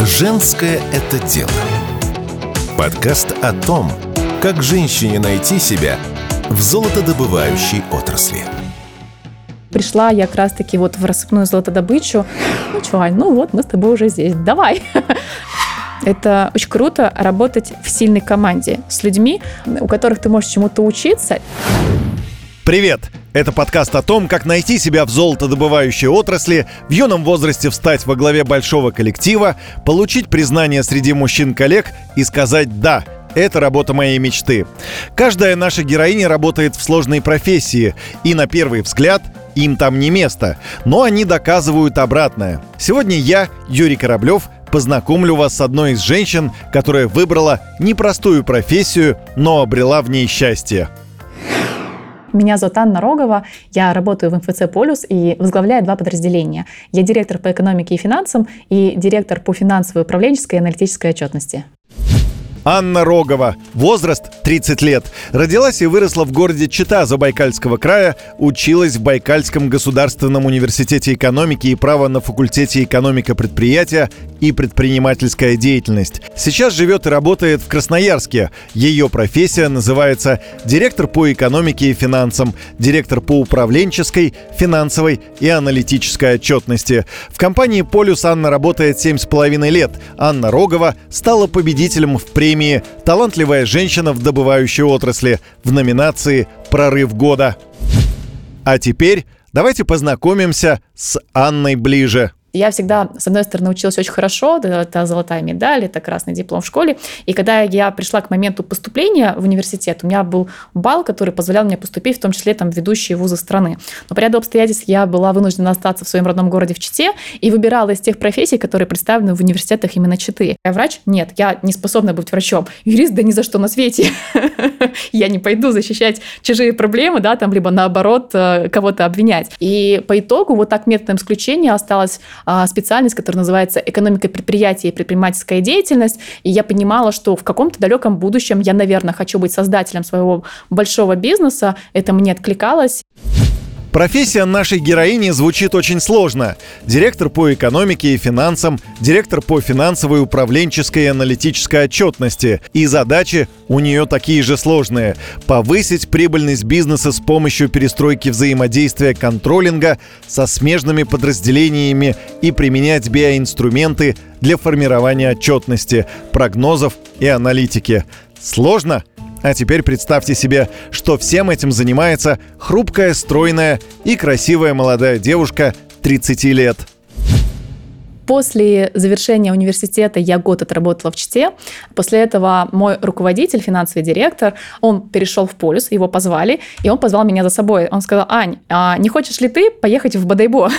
Женское это дело. Подкаст о том, как женщине найти себя в золотодобывающей отрасли. Пришла я как раз-таки вот в рассыпную золотодобычу. Ну что, Ань, ну вот мы с тобой уже здесь, давай. Это очень круто работать в сильной команде с людьми, у которых ты можешь чему-то учиться. Привет! Это подкаст о том, как найти себя в золотодобывающей отрасли, в юном возрасте встать во главе большого коллектива, получить признание среди мужчин-коллег и сказать «да». Это работа моей мечты. Каждая наша героиня работает в сложной профессии, и на первый взгляд им там не место, но они доказывают обратное. Сегодня я, Юрий Кораблев, познакомлю вас с одной из женщин, которая выбрала непростую профессию, но обрела в ней счастье. Меня зовут Анна Рогова, я работаю в МФЦ «Полюс» и возглавляю два подразделения. Я директор по экономике и финансам и директор по финансовой, управленческой и аналитической отчетности. Анна Рогова. Возраст 30 лет. Родилась и выросла в городе Чита Забайкальского края. Училась в Байкальском государственном университете экономики и права на факультете экономика предприятия и предпринимательская деятельность. Сейчас живет и работает в Красноярске. Ее профессия называется директор по экономике и финансам, директор по управленческой, финансовой и аналитической отчетности. В компании «Полюс» Анна работает 7,5 лет. Анна Рогова стала победителем в премии премии «Талантливая женщина в добывающей отрасли» в номинации «Прорыв года». А теперь давайте познакомимся с Анной ближе. Я всегда, с одной стороны, училась очень хорошо, это золотая медаль, это красный диплом в школе. И когда я пришла к моменту поступления в университет, у меня был балл, который позволял мне поступить, в том числе там, ведущие вузы страны. Но по ряду обстоятельств я была вынуждена остаться в своем родном городе в Чите и выбирала из тех профессий, которые представлены в университетах именно Читы. Я врач? Нет, я не способна быть врачом. Юрист? Да ни за что на свете. Я не пойду защищать чужие проблемы, да, там, либо наоборот э, кого-то обвинять. И по итогу вот так методом исключения осталась а, специальность, которая называется экономика предприятия и предпринимательская деятельность. И я понимала, что в каком-то далеком будущем я, наверное, хочу быть создателем своего большого бизнеса. Это мне откликалось. Профессия нашей героини звучит очень сложно. Директор по экономике и финансам, директор по финансовой управленческой и аналитической отчетности. И задачи у нее такие же сложные. Повысить прибыльность бизнеса с помощью перестройки взаимодействия контролинга со смежными подразделениями и применять биоинструменты для формирования отчетности, прогнозов и аналитики. Сложно? А теперь представьте себе, что всем этим занимается хрупкая, стройная и красивая молодая девушка 30 лет – После завершения университета я год отработала в Чите. После этого мой руководитель, финансовый директор, он перешел в полюс, его позвали, и он позвал меня за собой. Он сказал, Ань, а не хочешь ли ты поехать в Бадайбо?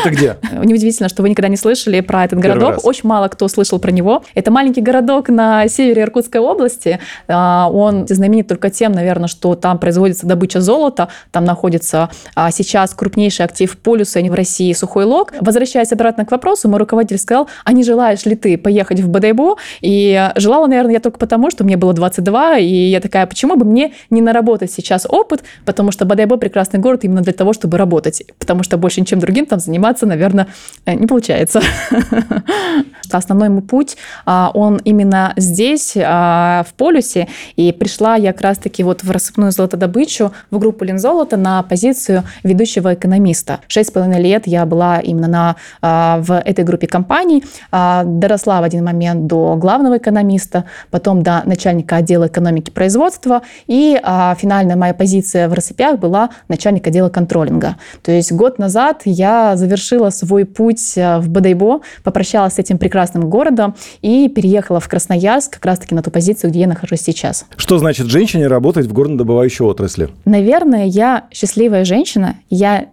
Это где? Неудивительно, что вы никогда не слышали про этот городок. Очень мало кто слышал про него. Это маленький городок на севере Иркутской области. А, он знаменит только тем, наверное, что там производится добыча золота, там находится а, сейчас крупнейший актив полюса в России сухой лог. Возвращаясь обратно к вопросу, мой руководитель сказал, а не желаешь ли ты поехать в Бадайбо? И желала, наверное, я только потому, что мне было 22, и я такая, почему бы мне не наработать сейчас опыт, потому что Бадайбо прекрасный город именно для того, чтобы работать, потому что больше ничем другим там заниматься, наверное, э, не получается. Основной мой путь, а, он именно здесь, а, в полюсе, и пришла я как раз-таки вот в рассыпную золотодобычу в группу Лензолота на позицию ведущего экономиста. Шесть с половиной лет я была именно на а, в этой группе компаний, а, доросла в один момент до главного экономиста, потом до начальника отдела экономики производства, и а, финальная моя позиция в рассыпях была начальник отдела контролинга. То есть год назад я завершила свой путь а, в Бадайбо, попрощалась с этим прекрасным городом и переехала в Красноярск как раз-таки на ту позицию, где я нахожусь сейчас. Что значит женщине работать в горнодобывающей отрасли? Наверное, я счастливая женщина. Я,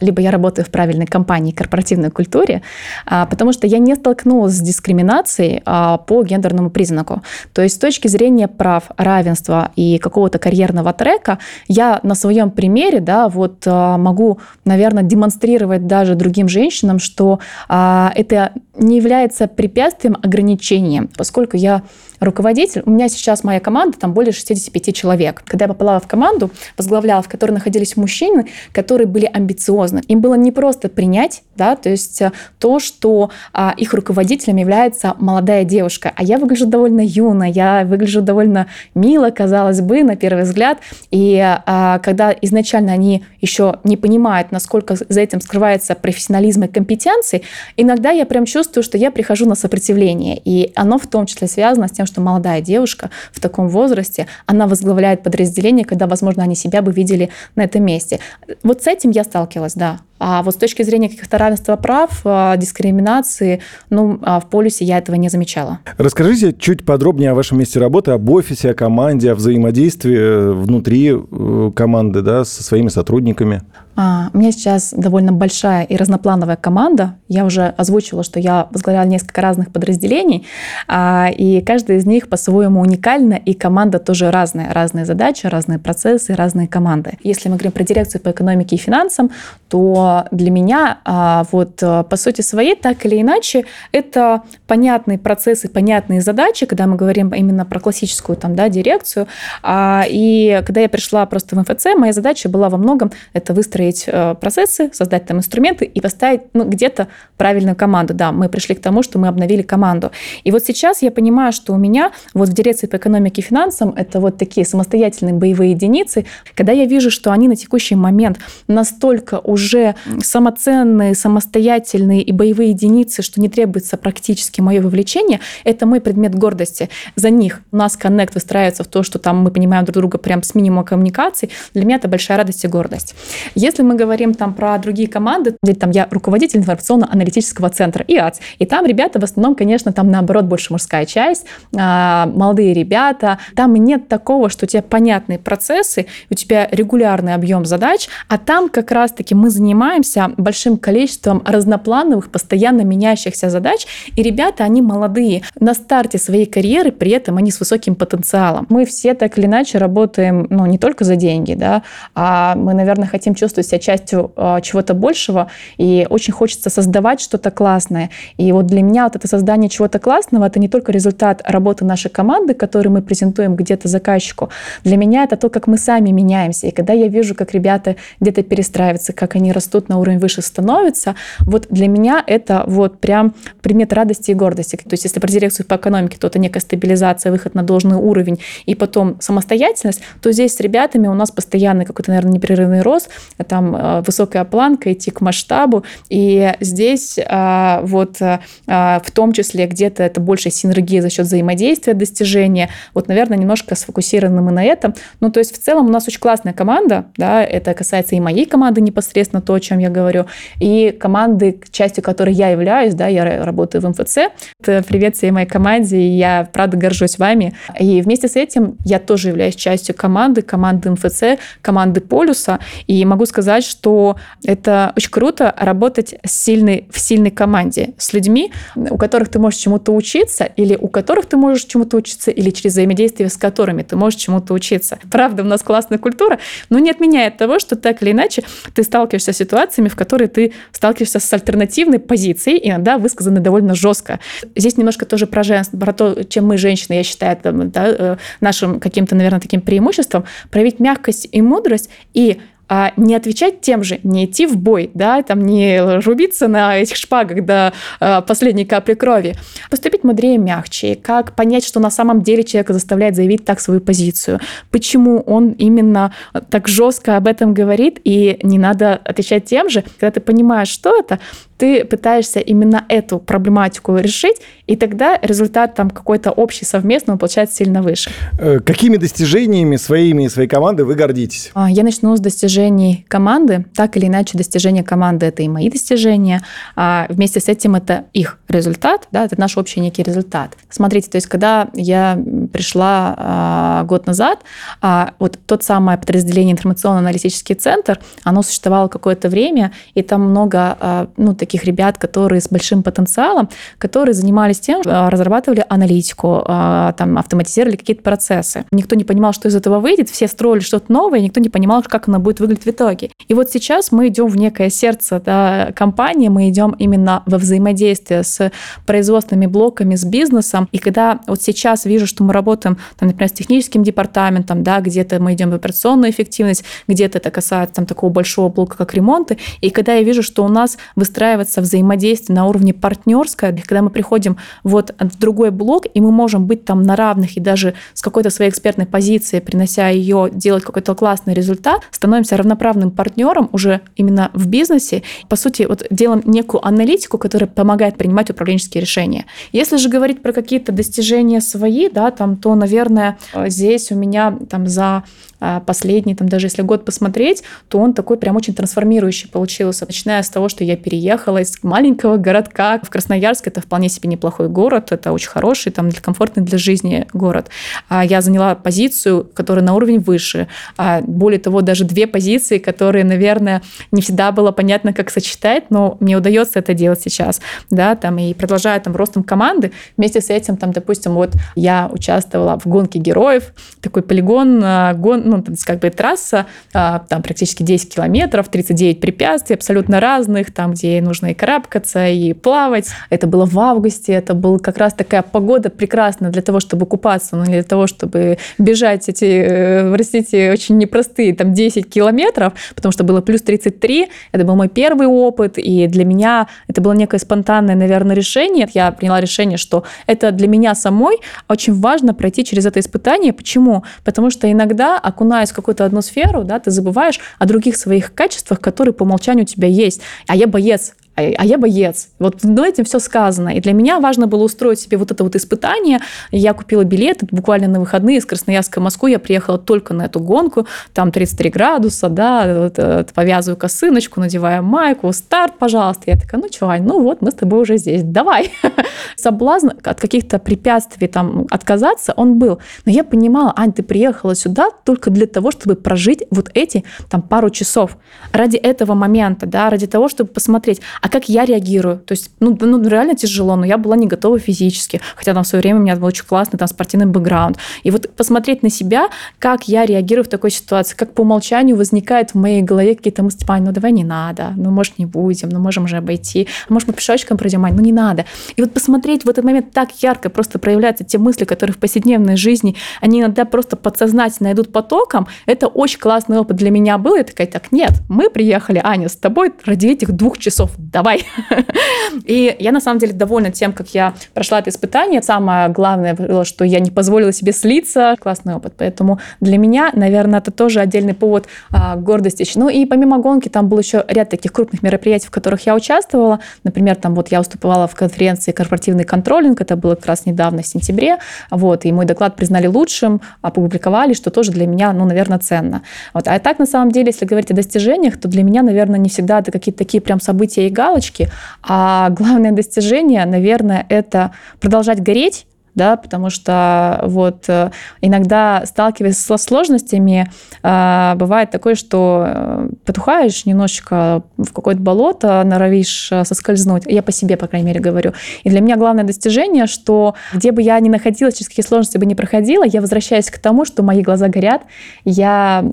либо я работаю в правильной компании корпоративной культуры, культуре, а, потому что я не столкнулась с дискриминацией а, по гендерному признаку. То есть с точки зрения прав, равенства и какого-то карьерного трека, я на своем примере да, вот а, могу, наверное, демонстрировать даже другим женщинам, что это не является препятствием, ограничением, поскольку я руководитель. У меня сейчас моя команда, там более 65 человек. Когда я попала в команду, возглавляла, в которой находились мужчины, которые были амбициозны. Им было не просто принять, да, то есть э, то, что а, их руководителем является молодая девушка, а я выгляжу довольно юно, я выгляжу довольно мило, казалось бы, на первый взгляд. И а, когда изначально они еще не понимают, насколько за этим скрывается профессионализм и компетенции, иногда я прям чувствую, что я прихожу на сопротивление. И оно в том числе связано с тем, что молодая девушка в таком возрасте, она возглавляет подразделение, когда, возможно, они себя бы видели на этом месте. Вот с этим я сталкивалась, да. А вот с точки зрения каких-то равенства прав, а, дискриминации, ну, а, в полюсе я этого не замечала. Расскажите чуть подробнее о вашем месте работы, об офисе, о команде, о взаимодействии э, внутри э, команды, да, со своими сотрудниками. А, у меня сейчас довольно большая и разноплановая команда. Я уже озвучила, что я возглавляла несколько разных подразделений, и каждая из них по-своему уникальна, и команда тоже разная. Разные задачи, разные процессы, разные команды. Если мы говорим про дирекцию по экономике и финансам, то для меня а, вот э, по сути своей так или иначе это понятные процессы, понятные задачи, когда мы говорим именно про классическую там, да, дирекцию. А, и когда я пришла просто в МФЦ, моя задача была во многом это выстроить процессы, создать там инструменты и поставить ну, где-то правильную команду. Да, мы пришли к тому, что мы обновили команду. И вот сейчас я понимаю, что у меня вот в дирекции по экономике и финансам это вот такие самостоятельные боевые единицы, когда я вижу, что они на текущий момент настолько уже самоценные, самостоятельные и боевые единицы, что не требуется практически мое вовлечение, это мой предмет гордости. За них у нас коннект выстраивается в то, что там мы понимаем друг друга прям с минимумом коммуникаций. Для меня это большая радость и гордость. Если мы говорим там про другие команды, ведь там я руководитель информационно-аналитического центра ИАЦ, и там ребята в основном, конечно, там наоборот больше мужская часть, а, молодые ребята, там нет такого, что у тебя понятные процессы, у тебя регулярный объем задач, а там как раз-таки мы занимаемся занимаемся большим количеством разноплановых, постоянно меняющихся задач, и ребята, они молодые, на старте своей карьеры, при этом они с высоким потенциалом. Мы все так или иначе работаем, ну, не только за деньги, да, а мы, наверное, хотим чувствовать себя частью э, чего-то большего, и очень хочется создавать что-то классное. И вот для меня вот это создание чего-то классного, это не только результат работы нашей команды, которую мы презентуем где-то заказчику. Для меня это то, как мы сами меняемся. И когда я вижу, как ребята где-то перестраиваются, как они растут растут на уровень выше становятся, вот для меня это вот прям предмет радости и гордости. То есть если про дирекцию по экономике, то это некая стабилизация, выход на должный уровень и потом самостоятельность, то здесь с ребятами у нас постоянный какой-то, наверное, непрерывный рост, там э, высокая планка, идти к масштабу, и здесь э, вот э, в том числе где-то это больше синергия за счет взаимодействия, достижения, вот, наверное, немножко сфокусированы мы на этом. Ну, то есть в целом у нас очень классная команда, да, это касается и моей команды непосредственно, то, чем я говорю, и команды, частью которой я являюсь, да, я работаю в МФЦ. Это привет всей моей команде, и я, правда, горжусь вами. И вместе с этим я тоже являюсь частью команды, команды МФЦ, команды Полюса, и могу сказать, что это очень круто работать с сильной, в сильной команде, с людьми, у которых ты можешь чему-то учиться, или у которых ты можешь чему-то учиться, или через взаимодействие с которыми ты можешь чему-то учиться. Правда, у нас классная культура, но не отменяет того, что так или иначе ты сталкиваешься с ситуацией, ситуациями, в которые ты сталкиваешься с альтернативной позицией, иногда высказанной довольно жестко. Здесь немножко тоже про женство, про то, чем мы, женщины, я считаю, там, да, э, нашим каким-то, наверное, таким преимуществом, проявить мягкость и мудрость и а не отвечать тем же, не идти в бой, да, там не рубиться на этих шпагах до а, последней капли крови, поступить мудрее, мягче, как понять, что на самом деле человека заставляет заявить так свою позицию, почему он именно так жестко об этом говорит, и не надо отвечать тем же, когда ты понимаешь, что это, ты пытаешься именно эту проблематику решить, и тогда результат там какой-то общий совместный, он получается сильно выше. Э, какими достижениями своими и своей команды вы гордитесь? А, я начну с достижений команды. Так или иначе, достижения команды – это и мои достижения. А вместе с этим это их результат, да, это наш общий некий результат. Смотрите, то есть когда я пришла а, год назад, а, вот тот самое подразделение информационно-аналитический центр, оно существовало какое-то время, и там много а, ну, таких ребят, которые с большим потенциалом, которые занимались тем, а, разрабатывали аналитику, а, там, автоматизировали какие-то процессы. Никто не понимал, что из этого выйдет, все строили что-то новое, никто не понимал, как оно будет выглядеть в итоге. И вот сейчас мы идем в некое сердце да, компании, мы идем именно во взаимодействие с производственными блоками, с бизнесом. И когда вот сейчас вижу, что мы работаем, там, например, с техническим департаментом, да, где-то мы идем в операционную эффективность, где-то это касается там, такого большого блока, как ремонты. И когда я вижу, что у нас выстраивается взаимодействие на уровне партнерское, когда мы приходим вот в другой блок, и мы можем быть там на равных и даже с какой-то своей экспертной позиции, принося ее, делать какой-то классный результат, становимся равноправным партнером уже именно в бизнесе. По сути, вот делаем некую аналитику, которая помогает принимать управленческие решения. Если же говорить про какие-то достижения свои, да, там, то, наверное, здесь у меня там за а, последний, там, даже если год посмотреть, то он такой прям очень трансформирующий получился. Начиная с того, что я переехала из маленького городка в Красноярск, это вполне себе неплохой город, это очень хороший, там, комфортный для жизни город. А я заняла позицию, которая на уровень выше. А более того, даже две позиции, которые, наверное, не всегда было понятно, как сочетать, но мне удается это делать сейчас, да, там, и продолжаю там ростом команды. Вместе с этим, там, допустим, вот я участвовала в гонке героев, такой полигон, а, гон, ну, как бы трасса, а, там практически 10 километров, 39 препятствий абсолютно разных, там, где нужно и карабкаться, и плавать. Это было в августе, это была как раз такая погода прекрасная для того, чтобы купаться, но не для того, чтобы бежать эти, э, простите, очень непростые, там, 10 километров, потому что было плюс 33, это был мой первый опыт, и для меня это было некое спонтанное, наверное, решение. Я приняла решение, что это для меня самой очень важно пройти через это испытание. Почему? Потому что иногда окунаясь в какую-то одну сферу, да, ты забываешь о других своих качествах, которые по умолчанию у тебя есть. А я боец, а, я боец. Вот ну, этим все сказано. И для меня важно было устроить себе вот это вот испытание. Я купила билеты буквально на выходные из Красноярска в Москву. Я приехала только на эту гонку. Там 33 градуса, да, вот, э, повязываю косыночку, надеваю майку. Старт, пожалуйста. Я такая, ну что, Ань, ну вот мы с тобой уже здесь. Давай. Соблазн от каких-то препятствий там отказаться, он был. Но я понимала, Ань, ты приехала сюда только для того, чтобы прожить вот эти там пару часов. Ради этого момента, да, ради того, чтобы посмотреть, а как я реагирую. То есть, ну, ну реально тяжело, но я была не готова физически, хотя там в свое время у меня был очень классный там спортивный бэкграунд. И вот посмотреть на себя, как я реагирую в такой ситуации, как по умолчанию возникает в моей голове какие-то мысли, Ань, ну давай не надо, ну может не будем, ну можем же обойти, а может мы пешочком пройдем, ну не надо. И вот посмотреть в этот момент так ярко просто проявляются те мысли, которые в повседневной жизни, они иногда просто подсознательно идут потоком, это очень классный опыт для меня был. Я такая, так, нет, мы приехали, Аня, с тобой ради этих двух часов давай. И я на самом деле довольна тем, как я прошла это испытание. Самое главное было, что я не позволила себе слиться. Классный опыт. Поэтому для меня, наверное, это тоже отдельный повод а, гордости. Ну и помимо гонки, там был еще ряд таких крупных мероприятий, в которых я участвовала. Например, там вот я выступала в конференции «Корпоративный контролинг». Это было как раз недавно, в сентябре. Вот, и мой доклад признали лучшим, опубликовали, что тоже для меня, ну, наверное, ценно. Вот. А так, на самом деле, если говорить о достижениях, то для меня, наверное, не всегда это какие-то такие прям события и галочки, а главное достижение, наверное, это продолжать гореть да, потому что вот э, иногда сталкиваясь со сложностями, э, бывает такое, что э, потухаешь немножечко в какое-то болото, норовишь соскользнуть. Я по себе, по крайней мере, говорю. И для меня главное достижение, что где бы я ни находилась, через какие сложности бы ни проходила, я возвращаюсь к тому, что мои глаза горят, я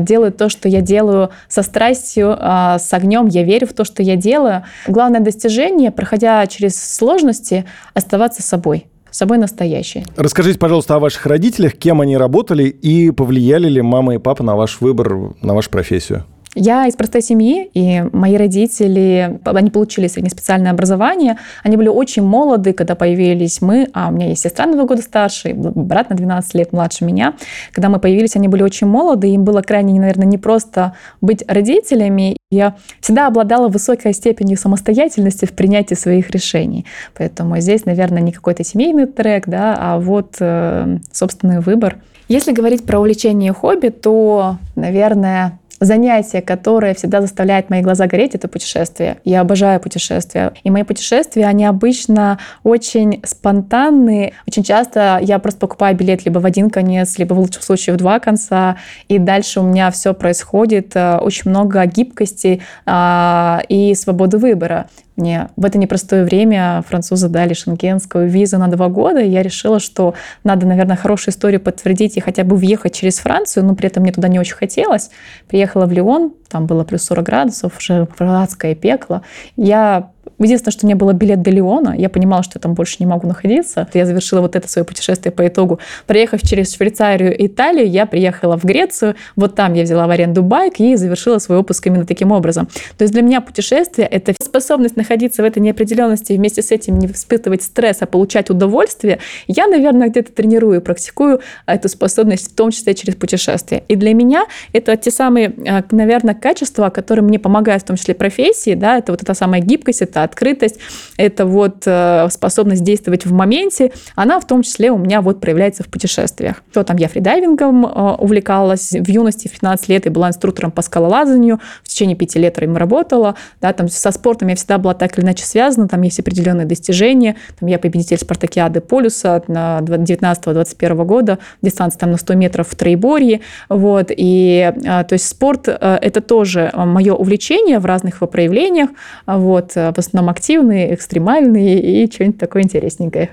делаю то, что я делаю со страстью, с огнем, я верю в то, что я делаю. Главное достижение, проходя через сложности, оставаться собой собой настоящие. Расскажите, пожалуйста, о ваших родителях, кем они работали и повлияли ли мама и папа на ваш выбор, на вашу профессию? Я из простой семьи, и мои родители, они получили среднеспециальное образование. Они были очень молоды, когда появились мы, а у меня есть сестра на два года старше, брат на 12 лет младше меня. Когда мы появились, они были очень молоды, им было крайне, наверное, непросто быть родителями. Я всегда обладала высокой степенью самостоятельности в принятии своих решений. Поэтому здесь, наверное, не какой-то семейный трек, да, а вот э, собственный выбор. Если говорить про увлечение и хобби, то, наверное, занятие, которое всегда заставляет мои глаза гореть, это путешествие. Я обожаю путешествия. И мои путешествия, они обычно очень спонтанные. Очень часто я просто покупаю билет либо в один конец, либо в лучшем случае в два конца. И дальше у меня все происходит. Э, очень много гибкости а, и свободы выбора. Мне в это непростое время французы дали шенгенскую визу на два года, и я решила, что надо, наверное, хорошую историю подтвердить и хотя бы въехать через Францию, но при этом мне туда не очень хотелось. Приехала в Лион, там было плюс 40 градусов, уже адское пекло. Я Единственное, что у меня был билет до Леона, я понимала, что я там больше не могу находиться. Я завершила вот это свое путешествие по итогу. Проехав через Швейцарию и Италию, я приехала в Грецию. Вот там я взяла в аренду байк и завершила свой отпуск именно таким образом. То есть для меня путешествие – это способность находиться в этой неопределенности, вместе с этим не испытывать стресс, а получать удовольствие. Я, наверное, где-то тренирую, практикую эту способность, в том числе через путешествия. И для меня это те самые, а, наверное, качества, которые мне помогают, в том числе профессии, да, это вот эта самая гибкость, это открытость, это вот э, способность действовать в моменте, она в том числе у меня вот проявляется в путешествиях. То там я фридайвингом э, увлекалась в юности, в 15 лет я была инструктором по скалолазанию, в течение 5 лет им работала, да, там со спортом я всегда была так или иначе связана, там есть определенные достижения, там я победитель спартакиады полюса на 19-21 года, дистанция там на 100 метров в троеборье, вот, и э, то есть спорт это тоже мое увлечение в разных его проявлениях, вот, в основном нам активные, экстремальные и что-нибудь такое интересненькое.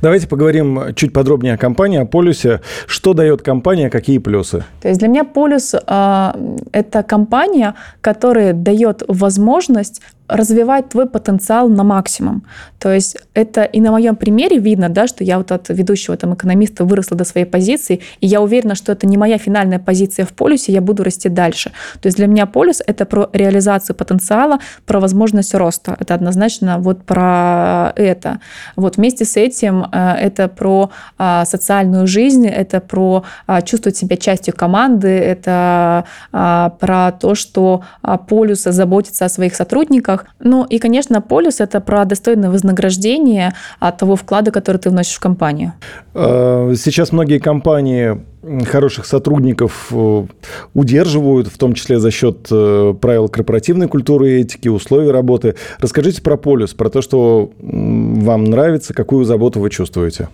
Давайте поговорим чуть подробнее о компании, о полюсе. Что дает компания, какие плюсы? То есть для меня полюс э, – это компания, которая дает возможность развивать твой потенциал на максимум. То есть это и на моем примере видно, да, что я вот от ведущего там экономиста выросла до своей позиции, и я уверена, что это не моя финальная позиция в полюсе, я буду расти дальше. То есть для меня полюс — это про реализацию потенциала, про возможность роста. Это однозначно вот про это. Вот вместе с этим э, это про а, социальную жизнь, это про а, чувствовать себя частью команды, это а, про то, что полюс заботится о своих сотрудниках, рынках. Ну и, конечно, полюс – это про достойное вознаграждение от того вклада, который ты вносишь в компанию. А, сейчас многие компании хороших сотрудников э, удерживают, в том числе за счет э, правил корпоративной культуры и этики, условий работы. Расскажите про полюс, про то, что вам нравится, какую заботу вы чувствуете.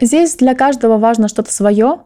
Здесь для каждого важно что-то свое.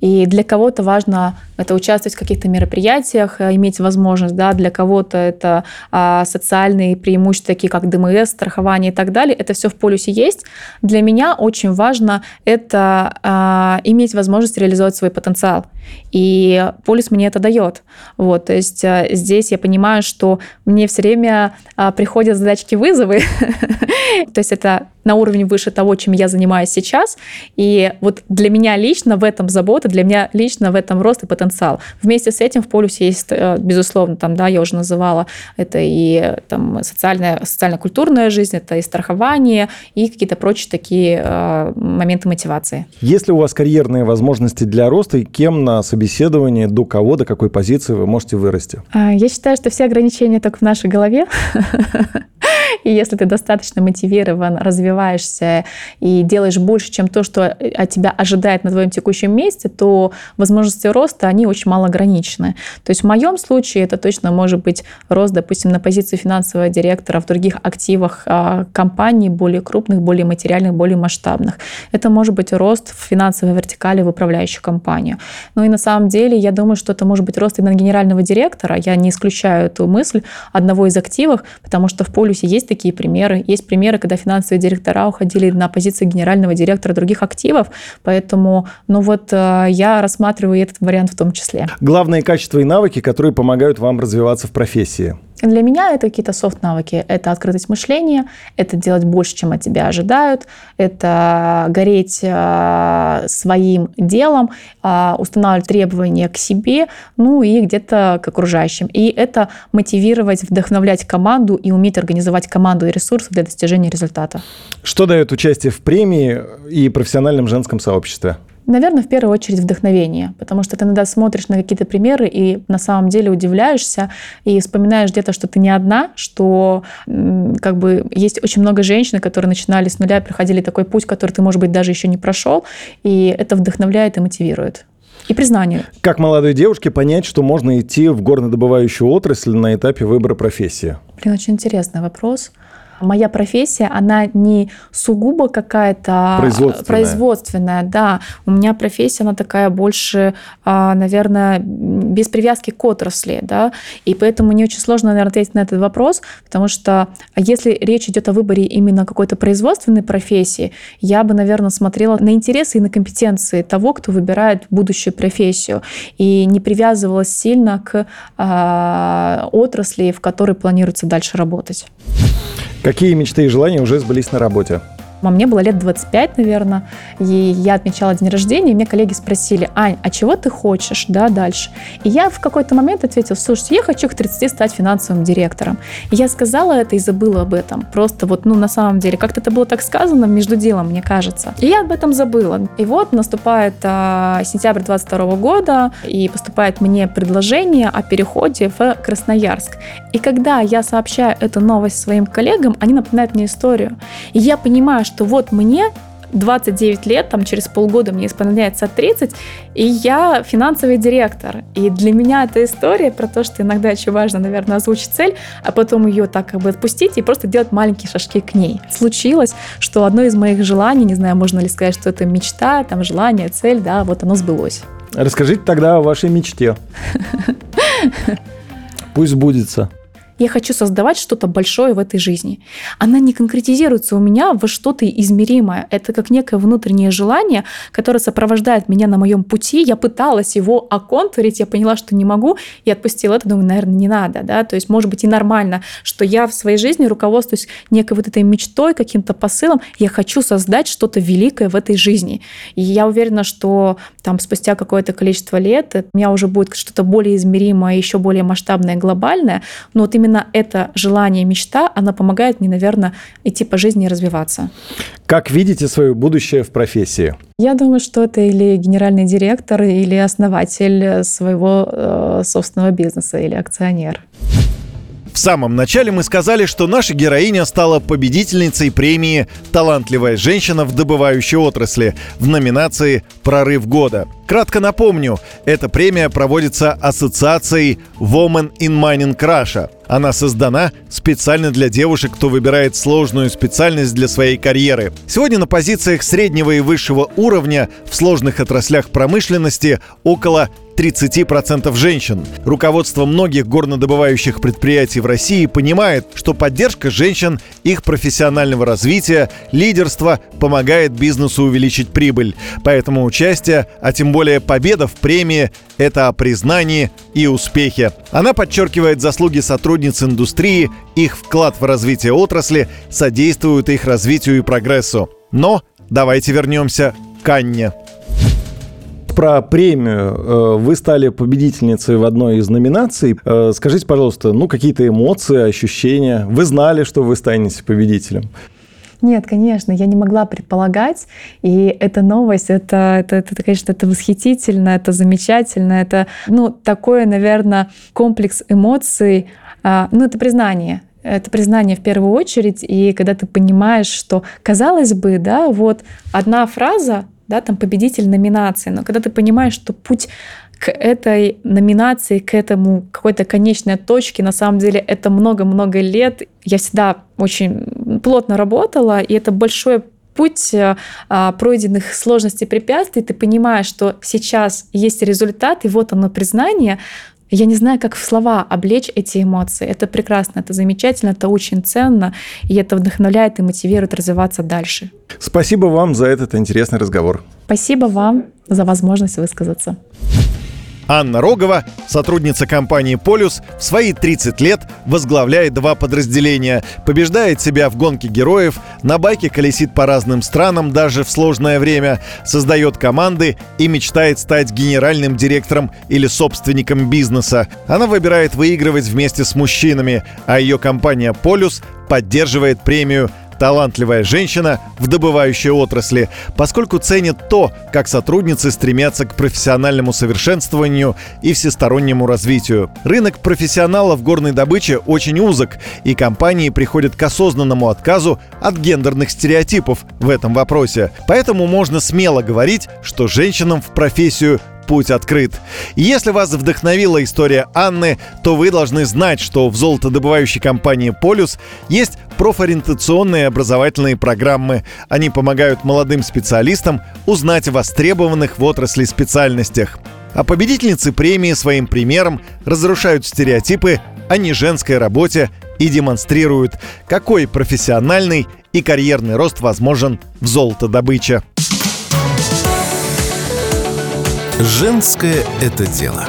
И для кого-то важно это участвовать в каких-то мероприятиях, э, иметь возможность, да, для кого-то это а, социальные преимущества, такие как ДМС, страхование и так далее. Это все в полюсе есть. Для меня очень важно это а, иметь возможность реализовать свой потенциал. И полюс мне это дает. Вот, то есть а, здесь я понимаю, что мне все время а, приходят задачки вызовы. то есть это на уровне выше того, чем я занимаюсь сейчас. И вот для меня лично в этом забота, для меня лично в этом рост и потенциал. Вместе с этим в полюсе есть, э, безусловно, там, да, я уже называла, это и там, социальная, социально-культурная жизнь, это и страхование, и какие-то прочие такие э, моменты мотивации. Есть ли у вас карьерные возможности для роста, и кем на собеседовании, до кого, до какой позиции вы можете вырасти? А, я считаю, что все ограничения только в нашей голове. И если ты достаточно мотивирован, развиваешься и делаешь больше, чем то, что от тебя ожидает на твоем текущем месте, то возможности роста, они очень мало ограничены. То есть в моем случае это точно может быть рост, допустим, на позиции финансового директора в других активах а, компаний более крупных, более материальных, более масштабных. Это может быть рост в финансовой вертикали в управляющую компанию. Ну и на самом деле я думаю, что это может быть рост и на генерального директора. Я не исключаю эту мысль одного из активов, потому что в полюсе есть такие примеры. Есть примеры, когда финансовые директора уходили на позицию генерального директора других активов. Поэтому, ну вот, э, я рассматриваю этот вариант в том числе. Главные качества и навыки, которые помогают вам развиваться в профессии. Для меня это какие-то софт-навыки. Это открытость мышления, это делать больше, чем от тебя ожидают, это гореть э, своим делом, э, устанавливать требования к себе, ну и где-то к окружающим. И это мотивировать, вдохновлять команду и уметь организовать команду и ресурсы для достижения результата. Что дает участие в премии и профессиональном женском сообществе? Наверное, в первую очередь вдохновение, потому что ты иногда смотришь на какие-то примеры и на самом деле удивляешься и вспоминаешь где-то, что ты не одна, что как бы есть очень много женщин, которые начинали с нуля, проходили такой путь, который ты, может быть, даже еще не прошел, и это вдохновляет и мотивирует и признание. Как молодой девушке понять, что можно идти в горнодобывающую отрасль на этапе выбора профессии? Блин, очень интересный вопрос моя профессия, она не сугубо какая-то производственная. производственная, да. У меня профессия, она такая больше, а, наверное, без привязки к отрасли, да, и поэтому мне очень сложно, наверное, ответить на этот вопрос, потому что если речь идет о выборе именно какой-то производственной профессии, я бы, наверное, смотрела на интересы и на компетенции того, кто выбирает будущую профессию, и не привязывалась сильно к а, отрасли, в которой планируется дальше работать. Какие мечты и желания уже сбылись на работе? А мне было лет 25, наверное, и я отмечала день рождения, и мне коллеги спросили, Ань, а чего ты хочешь, да, дальше? И я в какой-то момент ответила, слушайте, я хочу к 30 стать финансовым директором. И я сказала это и забыла об этом. Просто вот, ну, на самом деле, как-то это было так сказано между делом, мне кажется. И я об этом забыла. И вот наступает а, сентябрь 22 года, и поступает мне предложение о переходе в Красноярск. И когда я сообщаю эту новость своим коллегам, они напоминают мне историю. И я понимаю, что вот мне 29 лет, там через полгода мне исполняется 30, и я финансовый директор. И для меня эта история про то, что иногда очень важно, наверное, озвучить цель, а потом ее так как бы отпустить и просто делать маленькие шажки к ней. Случилось, что одно из моих желаний, не знаю, можно ли сказать, что это мечта, там желание, цель, да, вот оно сбылось. Расскажите тогда о вашей мечте. Пусть сбудется. Я хочу создавать что-то большое в этой жизни. Она не конкретизируется у меня во что-то измеримое. Это как некое внутреннее желание, которое сопровождает меня на моем пути. Я пыталась его оконтурить, я поняла, что не могу, и отпустила это, думаю, наверное, не надо. Да? То есть, может быть, и нормально, что я в своей жизни руководствуюсь некой вот этой мечтой, каким-то посылом. Я хочу создать что-то великое в этой жизни. И я уверена, что там спустя какое-то количество лет у меня уже будет что-то более измеримое, еще более масштабное, глобальное. Но вот именно именно это желание, мечта, она помогает мне, наверное, идти по жизни и развиваться. Как видите свое будущее в профессии? Я думаю, что это или генеральный директор, или основатель своего э, собственного бизнеса, или акционер. В самом начале мы сказали, что наша героиня стала победительницей премии «Талантливая женщина в добывающей отрасли» в номинации «Прорыв года». Кратко напомню, эта премия проводится ассоциацией Women in Mining Russia. Она создана специально для девушек, кто выбирает сложную специальность для своей карьеры. Сегодня на позициях среднего и высшего уровня в сложных отраслях промышленности около 30% женщин. Руководство многих горнодобывающих предприятий в России понимает, что поддержка женщин, их профессионального развития, лидерства помогает бизнесу увеличить прибыль. Поэтому участие, а тем более победа в премии – это о признании и успехе. Она подчеркивает заслуги сотрудниц индустрии, их вклад в развитие отрасли содействует их развитию и прогрессу. Но давайте вернемся к Анне про премию. Э, вы стали победительницей в одной из номинаций. Э, скажите, пожалуйста, ну, какие-то эмоции, ощущения? Вы знали, что вы станете победителем? Нет, конечно, я не могла предполагать, и эта новость, это, это, это, конечно, это восхитительно, это замечательно, это, ну, такое, наверное, комплекс эмоций, ну, это признание, это признание в первую очередь, и когда ты понимаешь, что, казалось бы, да, вот одна фраза, да, там победитель номинации. Но когда ты понимаешь, что путь к этой номинации, к этому какой-то конечной точке, на самом деле это много-много лет. Я всегда очень плотно работала, и это большой путь а, пройденных сложностей препятствий, ты понимаешь, что сейчас есть результат, и вот оно признание, я не знаю, как в слова облечь эти эмоции. Это прекрасно, это замечательно, это очень ценно, и это вдохновляет и мотивирует развиваться дальше. Спасибо вам за этот интересный разговор. Спасибо вам за возможность высказаться. Анна Рогова, сотрудница компании «Полюс», в свои 30 лет возглавляет два подразделения, побеждает себя в гонке героев, на байке колесит по разным странам даже в сложное время, создает команды и мечтает стать генеральным директором или собственником бизнеса. Она выбирает выигрывать вместе с мужчинами, а ее компания «Полюс» поддерживает премию талантливая женщина в добывающей отрасли, поскольку ценит то, как сотрудницы стремятся к профессиональному совершенствованию и всестороннему развитию. Рынок профессионалов горной добыче очень узок, и компании приходят к осознанному отказу от гендерных стереотипов в этом вопросе. Поэтому можно смело говорить, что женщинам в профессию путь открыт. Если вас вдохновила история Анны, то вы должны знать, что в золотодобывающей компании «Полюс» есть профориентационные образовательные программы. Они помогают молодым специалистам узнать о востребованных в отрасли специальностях. А победительницы премии своим примером разрушают стереотипы о неженской работе и демонстрируют, какой профессиональный и карьерный рост возможен в золотодобыче. Женское это дело.